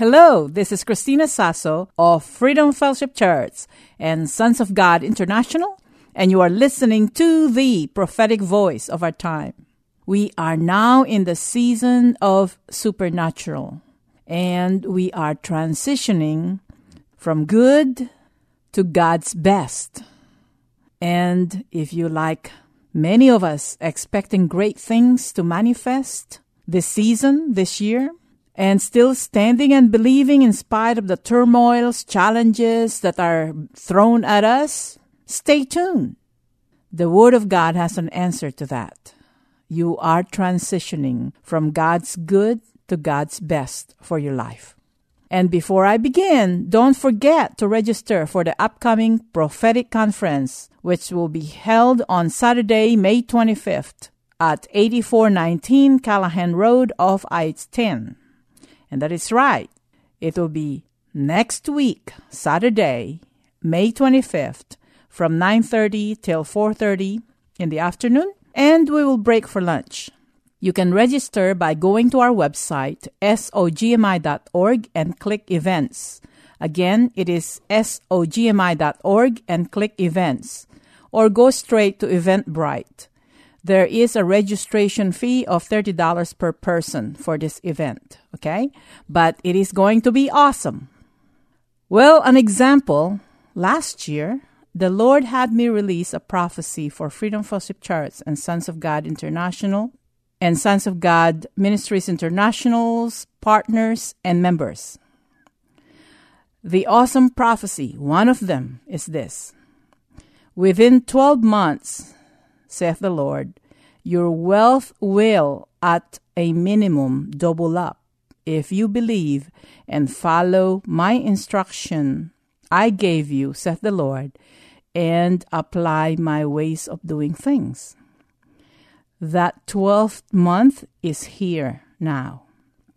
Hello, this is Christina Sasso of Freedom Fellowship Church and Sons of God International, and you are listening to the prophetic voice of our time. We are now in the season of supernatural, and we are transitioning from good to God's best. And if you like many of us expecting great things to manifest this season, this year, and still standing and believing in spite of the turmoils, challenges that are thrown at us, stay tuned. The Word of God has an answer to that. You are transitioning from God's good to God's best for your life. And before I begin, don't forget to register for the upcoming prophetic conference, which will be held on Saturday, May 25th at 8419 Callahan Road off I-10. And that is right. It will be next week, Saturday, May 25th, from 9:30 till 4:30 in the afternoon, and we will break for lunch. You can register by going to our website sogmi.org and click events. Again, it is sogmi.org and click events or go straight to Eventbrite. There is a registration fee of $30 per person for this event, okay? But it is going to be awesome. Well, an example last year, the Lord had me release a prophecy for Freedom Fellowship Church and Sons of God International and Sons of God Ministries International's partners and members. The awesome prophecy, one of them is this Within 12 months, saith the Lord, your wealth will at a minimum double up if you believe and follow my instruction I gave you, saith the Lord, and apply my ways of doing things. That 12th month is here now.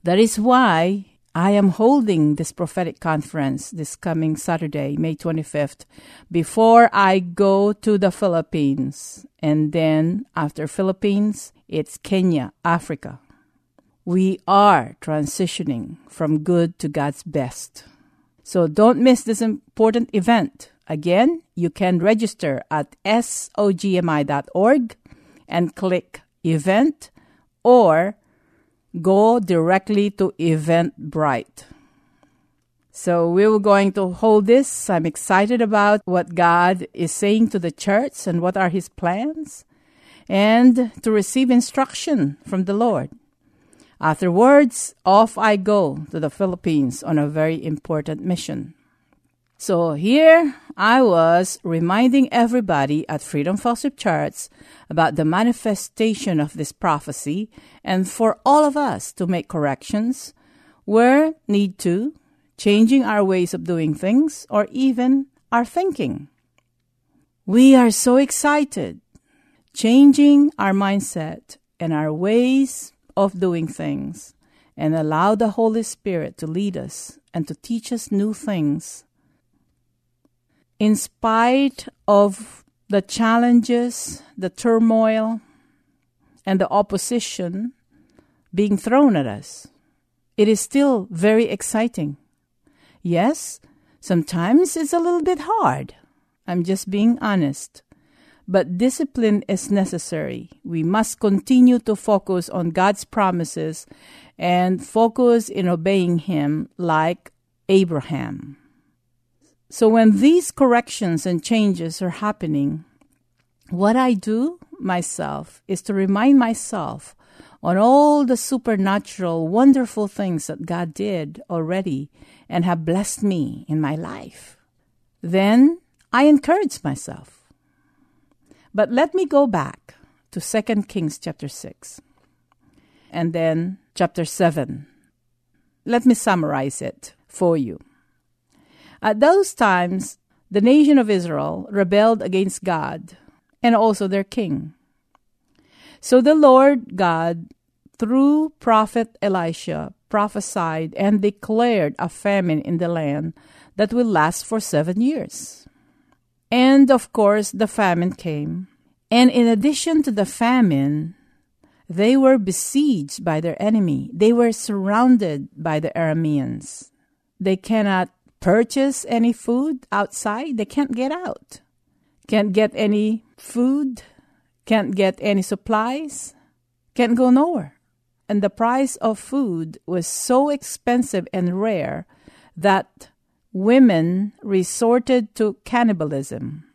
That is why I am holding this prophetic conference this coming Saturday, May 25th, before I go to the Philippines. And then after Philippines, it's Kenya, Africa. We are transitioning from good to God's best. So don't miss this important event. Again, you can register at sogmi.org and click event or go directly to Eventbrite. So we were going to hold this. I'm excited about what God is saying to the church and what are his plans and to receive instruction from the Lord. Afterwards, off I go to the Philippines on a very important mission. So here I was reminding everybody at Freedom Fellowship Church about the manifestation of this prophecy and for all of us to make corrections where need to, changing our ways of doing things or even our thinking. We are so excited, changing our mindset and our ways of doing things and allow the Holy Spirit to lead us and to teach us new things in spite of the challenges, the turmoil, and the opposition being thrown at us, it is still very exciting. Yes, sometimes it's a little bit hard. I'm just being honest. But discipline is necessary. We must continue to focus on God's promises and focus in obeying Him like Abraham. So when these corrections and changes are happening, what I do myself is to remind myself on all the supernatural, wonderful things that God did already and have blessed me in my life. Then I encourage myself. But let me go back to 2 Kings chapter 6 and then chapter 7. Let me summarize it for you. At those times, the nation of Israel rebelled against God and also their king. So the Lord God, through prophet Elisha, prophesied and declared a famine in the land that will last for seven years. And of course, the famine came. And in addition to the famine, they were besieged by their enemy. They were surrounded by the Arameans. They cannot purchase any food outside, they can't get out. Can't get any food, can't get any supplies, can't go nowhere. And the price of food was so expensive and rare that women resorted to cannibalism.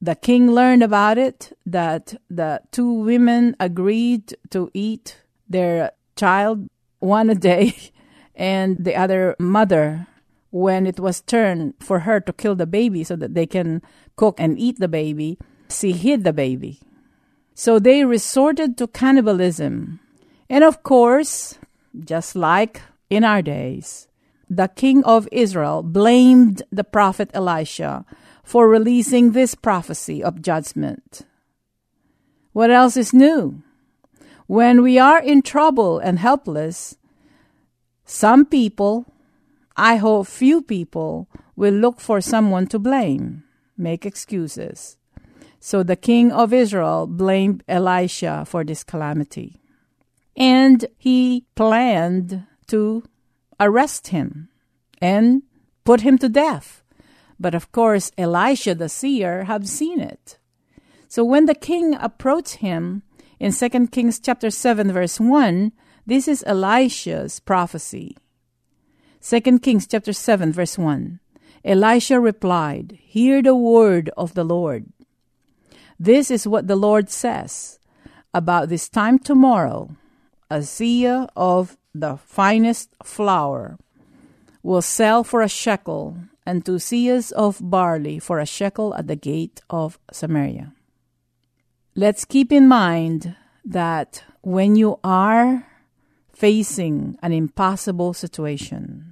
The king learned about it that the two women agreed to eat their child one a day, and the other mother when it was turned for her to kill the baby so that they can cook and eat the baby, she hid the baby. So they resorted to cannibalism. And of course, just like in our days, the king of Israel blamed the prophet Elisha for releasing this prophecy of judgment. What else is new? When we are in trouble and helpless, some people I hope few people will look for someone to blame, make excuses. So the king of Israel blamed Elisha for this calamity. And he planned to arrest him and put him to death. But of course, Elisha the seer had seen it. So when the king approached him in 2 Kings chapter 7 verse 1, this is Elisha's prophecy. 2 Kings chapter 7 verse 1. Elisha replied, Hear the word of the Lord. This is what the Lord says. About this time tomorrow, a seah of the finest flour will sell for a shekel, and two seahs of barley for a shekel at the gate of Samaria. Let's keep in mind that when you are facing an impossible situation.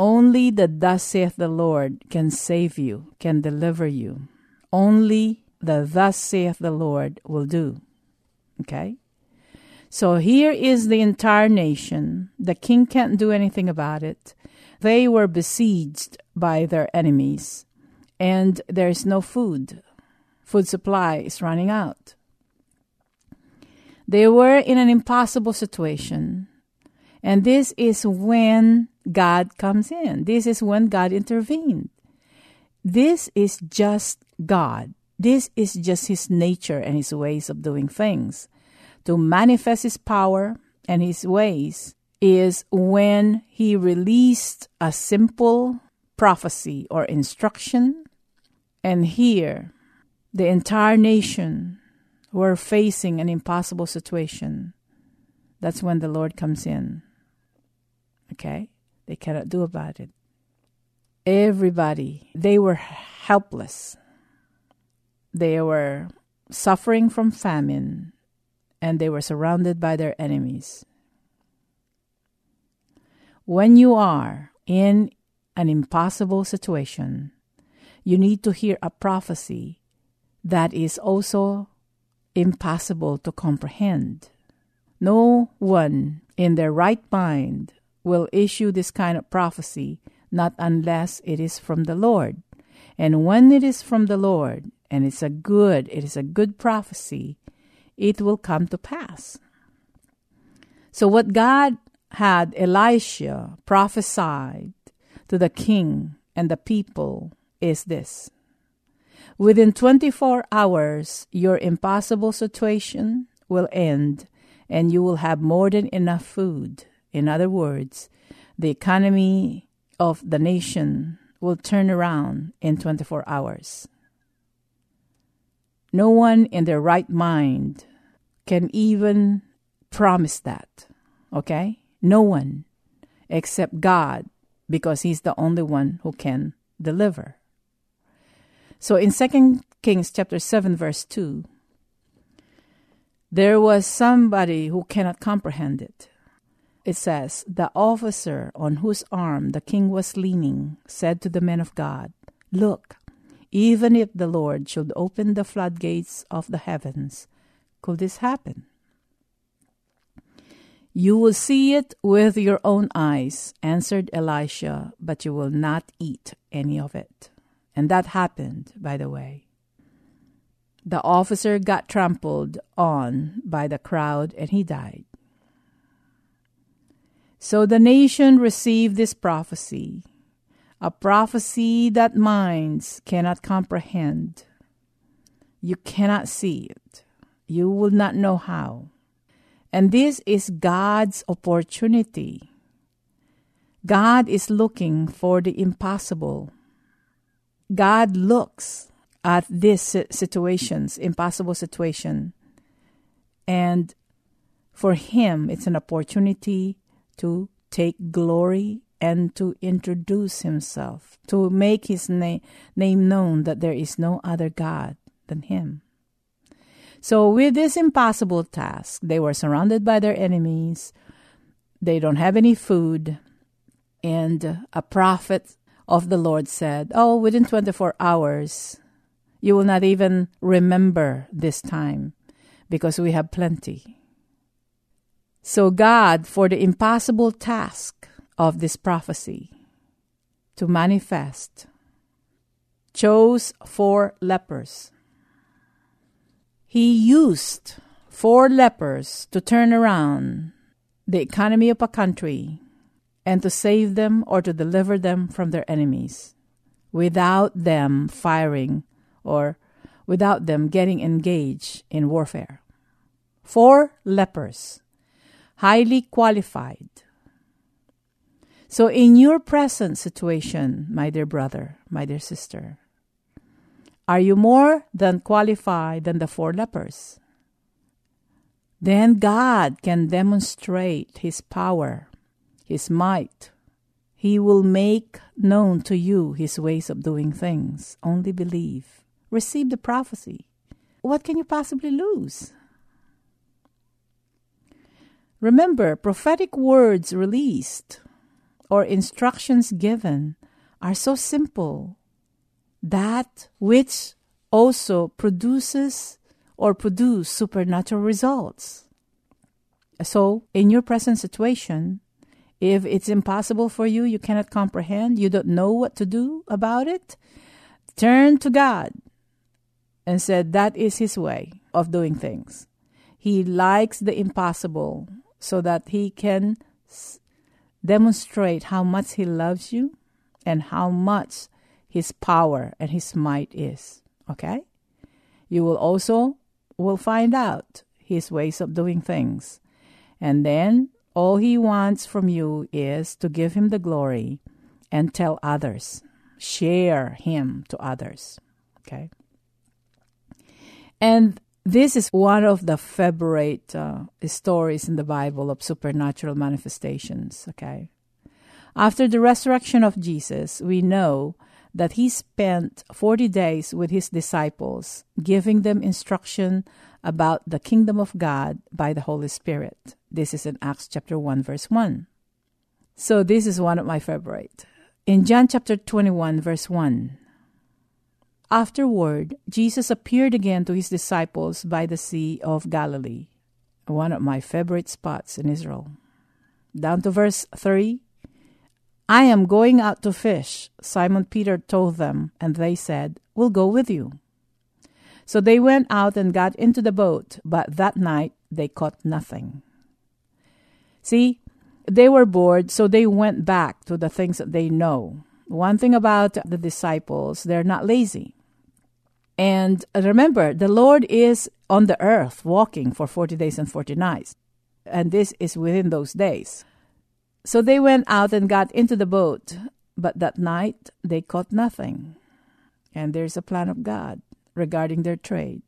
Only the thus saith the Lord can save you, can deliver you. Only the thus saith the Lord will do. Okay? So here is the entire nation. The king can't do anything about it. They were besieged by their enemies, and there's no food. Food supply is running out. They were in an impossible situation. And this is when God comes in. This is when God intervened. This is just God. This is just His nature and His ways of doing things. To manifest His power and His ways is when He released a simple prophecy or instruction. And here, the entire nation were facing an impossible situation, that's when the Lord comes in. Okay? They cannot do about it. Everybody, they were helpless. They were suffering from famine and they were surrounded by their enemies. When you are in an impossible situation, you need to hear a prophecy that is also impossible to comprehend. No one in their right mind will issue this kind of prophecy not unless it is from the Lord. And when it is from the Lord, and it's a good, it is a good prophecy, it will come to pass. So what God had Elisha prophesied to the king and the people is this Within 24 hours, your impossible situation will end and you will have more than enough food. In other words, the economy of the nation will turn around in 24 hours. No one in their right mind can even promise that. Okay? No one except God because he's the only one who can deliver. So in 2 Kings chapter 7 verse 2 there was somebody who cannot comprehend it. It says, The officer on whose arm the king was leaning said to the men of God, Look, even if the Lord should open the floodgates of the heavens, could this happen? You will see it with your own eyes, answered Elisha, but you will not eat any of it. And that happened, by the way. The officer got trampled on by the crowd and he died. So the nation received this prophecy, a prophecy that minds cannot comprehend. You cannot see it, you will not know how. And this is God's opportunity. God is looking for the impossible. God looks at these situations, impossible situation, and for Him, it's an opportunity to take glory and to introduce Himself, to make His na- name known that there is no other God than Him. So, with this impossible task, they were surrounded by their enemies. They don't have any food. And a prophet of the Lord said, Oh, within 24 hours, you will not even remember this time because we have plenty. So, God, for the impossible task of this prophecy to manifest, chose four lepers he used four lepers to turn around the economy of a country and to save them or to deliver them from their enemies without them firing or without them getting engaged in warfare. Four lepers, highly qualified. So, in your present situation, my dear brother, my dear sister, are you more than qualified than the four lepers? Then God can demonstrate His power, His might. He will make known to you His ways of doing things. Only believe. Receive the prophecy. What can you possibly lose? Remember, prophetic words released or instructions given are so simple that which also produces or produce supernatural results. So, in your present situation, if it's impossible for you, you cannot comprehend, you don't know what to do about it, turn to God and said that is his way of doing things. He likes the impossible so that he can demonstrate how much he loves you and how much his power and his might is. Okay? You will also will find out his ways of doing things. And then all he wants from you is to give him the glory and tell others. Share him to others. Okay? And this is one of the favorite uh, stories in the Bible of supernatural manifestations. Okay? After the resurrection of Jesus, we know that he spent 40 days with his disciples, giving them instruction about the kingdom of God by the Holy Spirit. This is in Acts chapter 1 verse 1. So this is one of my favorite. In John chapter 21 verse 1. Afterward, Jesus appeared again to his disciples by the Sea of Galilee, one of my favorite spots in Israel. Down to verse 3. I am going out to fish, Simon Peter told them, and they said, We'll go with you. So they went out and got into the boat, but that night they caught nothing. See, they were bored, so they went back to the things that they know. One thing about the disciples, they're not lazy. And remember, the Lord is on the earth walking for 40 days and 40 nights. And this is within those days. So they went out and got into the boat, But that night they caught nothing. And there's a plan of God regarding their trade.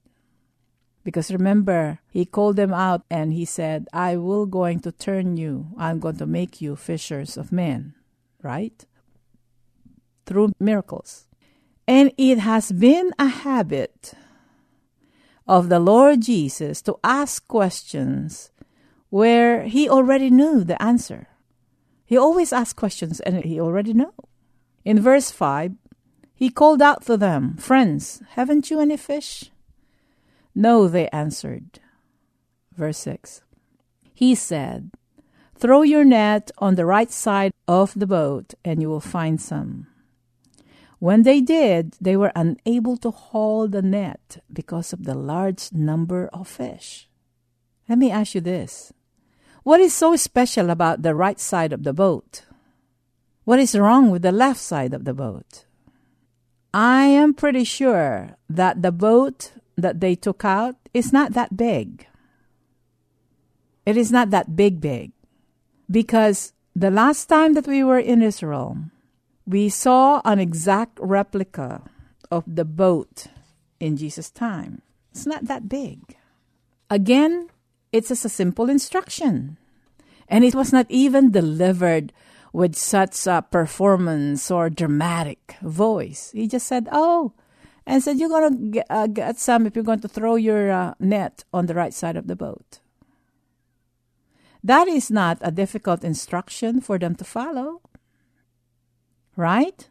Because remember, he called them out and he said, I will going to turn you, I'm going to make you fishers of men, right? Through miracles. And it has been a habit of the Lord Jesus to ask questions where he already knew the answer. He always asks questions and he already knew. In verse 5, he called out to them, Friends, haven't you any fish? No, they answered. Verse 6. He said, Throw your net on the right side of the boat, and you will find some. When they did, they were unable to haul the net because of the large number of fish. Let me ask you this What is so special about the right side of the boat? What is wrong with the left side of the boat? I am pretty sure that the boat that they took out is not that big. It is not that big, big. Because the last time that we were in Israel, we saw an exact replica of the boat in Jesus' time. It's not that big. Again, it's just a simple instruction. And it was not even delivered with such a performance or dramatic voice. He just said, Oh, and said, You're going to get, uh, get some if you're going to throw your uh, net on the right side of the boat. That is not a difficult instruction for them to follow right?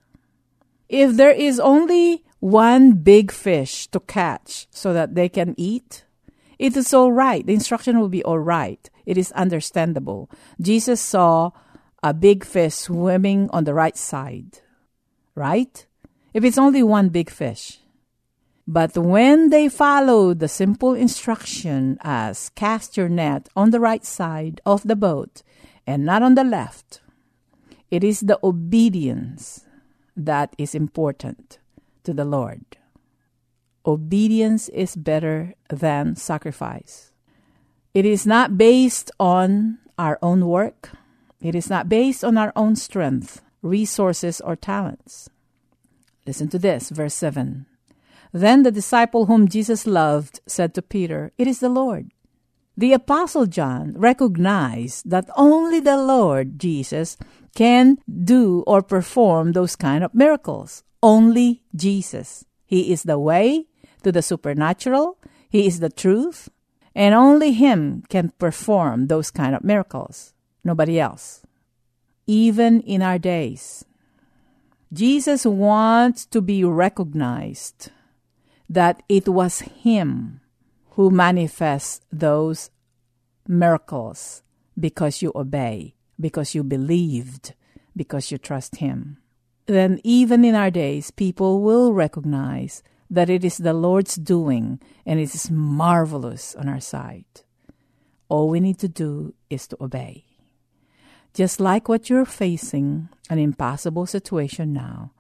If there is only one big fish to catch so that they can eat, it is all right. The instruction will be all right. It is understandable. Jesus saw a big fish swimming on the right side, right? If it's only one big fish. But when they followed the simple instruction as cast your net on the right side of the boat and not on the left, it is the obedience that is important to the Lord. Obedience is better than sacrifice. It is not based on our own work. It is not based on our own strength, resources, or talents. Listen to this, verse 7. Then the disciple whom Jesus loved said to Peter, It is the Lord. The Apostle John recognized that only the Lord Jesus can do or perform those kind of miracles. Only Jesus. He is the way to the supernatural. He is the truth. And only Him can perform those kind of miracles. Nobody else. Even in our days. Jesus wants to be recognized that it was Him who manifests those miracles because you obey because you believed, because you trust Him. Then, even in our days, people will recognize that it is the Lord's doing and it is marvelous on our side. All we need to do is to obey. Just like what you're facing, an impossible situation now,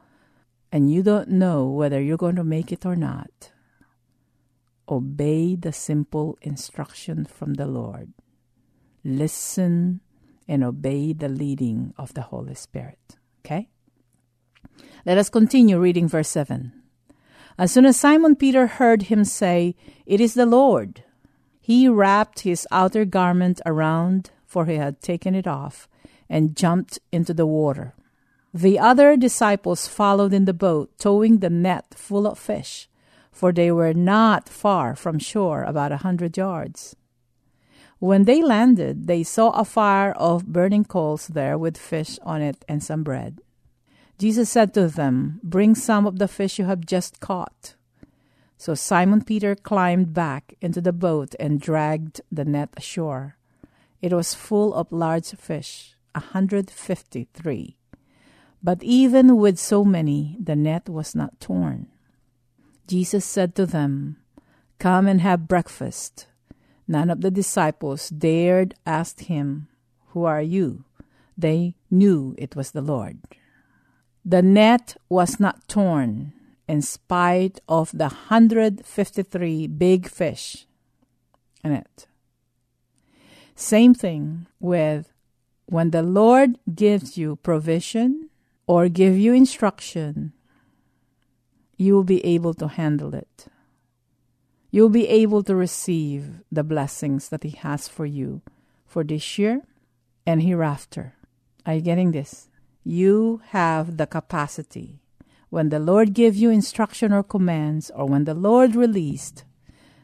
and you don't know whether you're going to make it or not, obey the simple instruction from the Lord. Listen and obey the leading of the Holy Spirit. Okay? Let us continue reading verse 7. As soon as Simon Peter heard him say, It is the Lord, he wrapped his outer garment around, for he had taken it off, and jumped into the water. The other disciples followed in the boat, towing the net full of fish, for they were not far from shore, about a hundred yards. When they landed, they saw a fire of burning coals there with fish on it and some bread. Jesus said to them, Bring some of the fish you have just caught. So Simon Peter climbed back into the boat and dragged the net ashore. It was full of large fish, a hundred fifty three. But even with so many, the net was not torn. Jesus said to them, Come and have breakfast. None of the disciples dared ask him, Who are you? They knew it was the Lord. The net was not torn in spite of the 153 big fish in it. Same thing with when the Lord gives you provision or give you instruction, you will be able to handle it. You'll be able to receive the blessings that He has for you for this year and hereafter. Are you getting this? You have the capacity. When the Lord gave you instruction or commands, or when the Lord released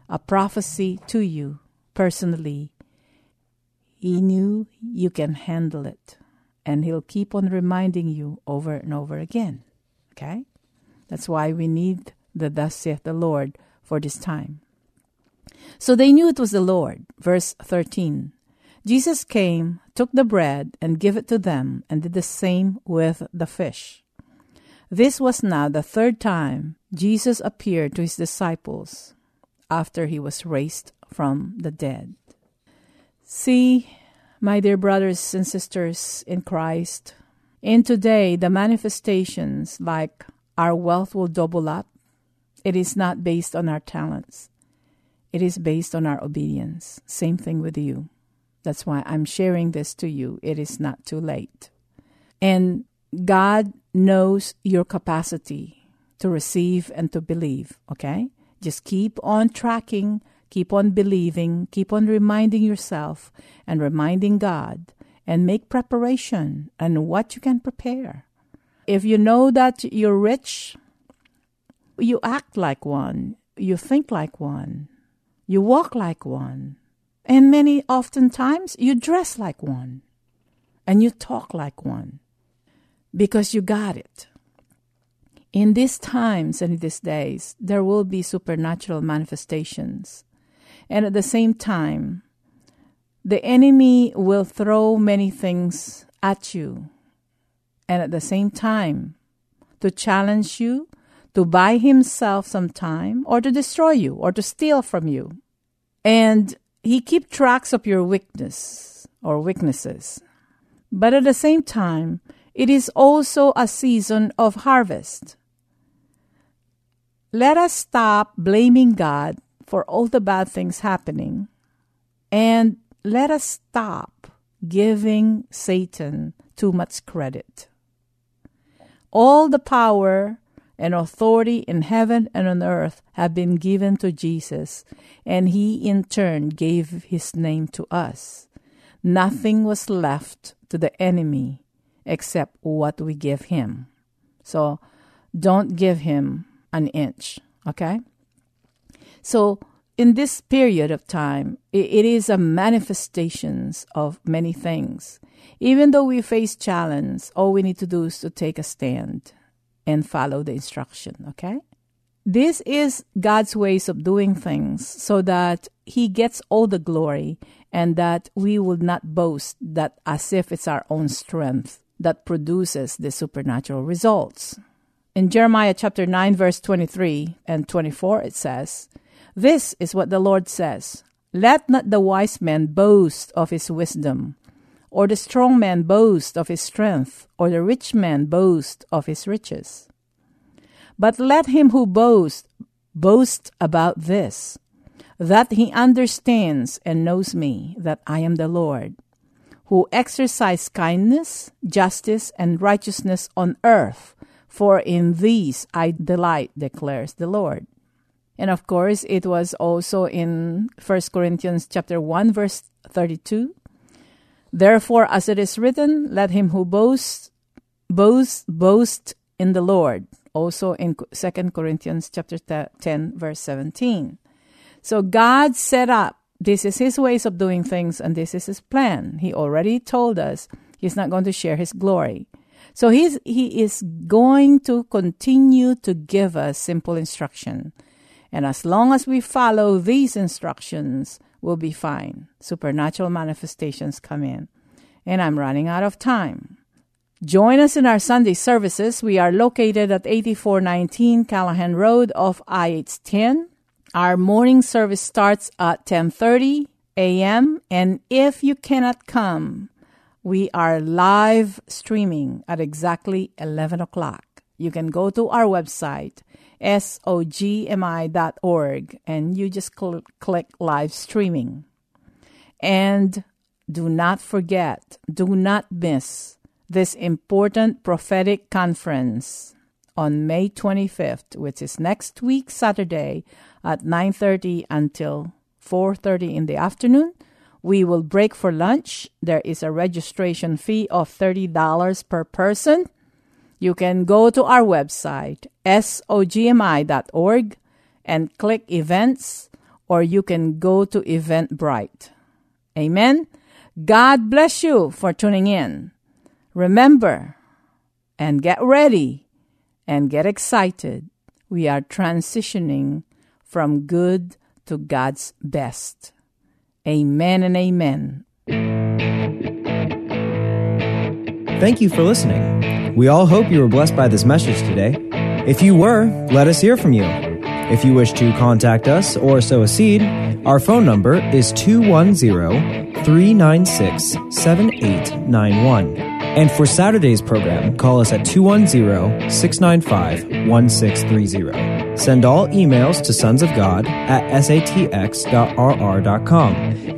a prophecy to you personally, He knew you can handle it. And He'll keep on reminding you over and over again. Okay? That's why we need the Thus saith the Lord for this time. So they knew it was the Lord. Verse 13. Jesus came, took the bread, and gave it to them, and did the same with the fish. This was now the third time Jesus appeared to his disciples after he was raised from the dead. See, my dear brothers and sisters in Christ, in today the manifestations like our wealth will double up, it is not based on our talents. It is based on our obedience. Same thing with you. That's why I'm sharing this to you. It is not too late. And God knows your capacity to receive and to believe, okay? Just keep on tracking, keep on believing, keep on reminding yourself and reminding God and make preparation and what you can prepare. If you know that you're rich, you act like one, you think like one, you walk like one, and many oftentimes you dress like one, and you talk like one, because you got it. In these times and these days, there will be supernatural manifestations. And at the same time, the enemy will throw many things at you and at the same time to challenge you, to buy himself some time, or to destroy you, or to steal from you. And he keep tracks of your weakness or weaknesses. But at the same time, it is also a season of harvest. Let us stop blaming God for all the bad things happening and let us stop giving Satan too much credit. All the power and authority in heaven and on earth have been given to Jesus, and he in turn gave his name to us. Nothing was left to the enemy except what we give him. So don't give him an inch, okay? So in this period of time, it is a manifestations of many things. Even though we face challenge, all we need to do is to take a stand and follow the instruction, okay? This is God's ways of doing things so that he gets all the glory and that we will not boast that as if it's our own strength that produces the supernatural results. In Jeremiah chapter 9 verse 23 and 24 it says, "This is what the Lord says: Let not the wise man boast of his wisdom, or the strong man boast of his strength, or the rich man boast of his riches. But let him who boasts boast about this, that he understands and knows me, that I am the Lord, who exercise kindness, justice, and righteousness on earth, for in these I delight, declares the Lord. And of course, it was also in 1 Corinthians chapter 1 verse 32 Therefore, as it is written, let him who boasts boast boast in the Lord. Also in 2 Corinthians chapter 10 verse 17. So God set up this is his ways of doing things and this is his plan. He already told us he's not going to share his glory. So he's, he is going to continue to give us simple instruction. And as long as we follow these instructions, we'll be fine. Supernatural manifestations come in. And I'm running out of time. Join us in our Sunday services. We are located at 8419 Callahan Road off IH10. Our morning service starts at 10:30 a.m. and if you cannot come, we are live streaming at exactly 11 o'clock. You can go to our website sogmi.org, and you just cl- click live streaming. And do not forget, do not miss this important prophetic conference on May 25th, which is next week Saturday at 9:30 until 4:30 in the afternoon. We will break for lunch. There is a registration fee of $30 per person. You can go to our website sogmi.org and click events or you can go to Eventbrite. Amen. God bless you for tuning in. Remember and get ready and get excited. We are transitioning from good to God's best. Amen and amen. Thank you for listening. We all hope you were blessed by this message today. If you were, let us hear from you. If you wish to contact us or sow a seed, our phone number is 210 396 7891. And for Saturday's program, call us at 210 695 1630. Send all emails to sons of God at satx.rr.com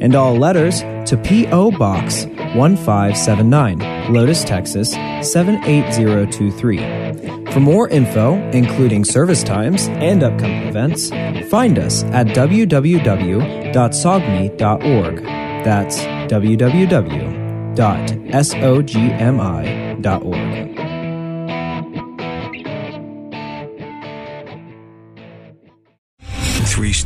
and all letters to P.O. Box 1579, Helotes, Texas 78023. For more info, including service times and upcoming events, find us at www.sogmi.org. That's www.sogmi.org.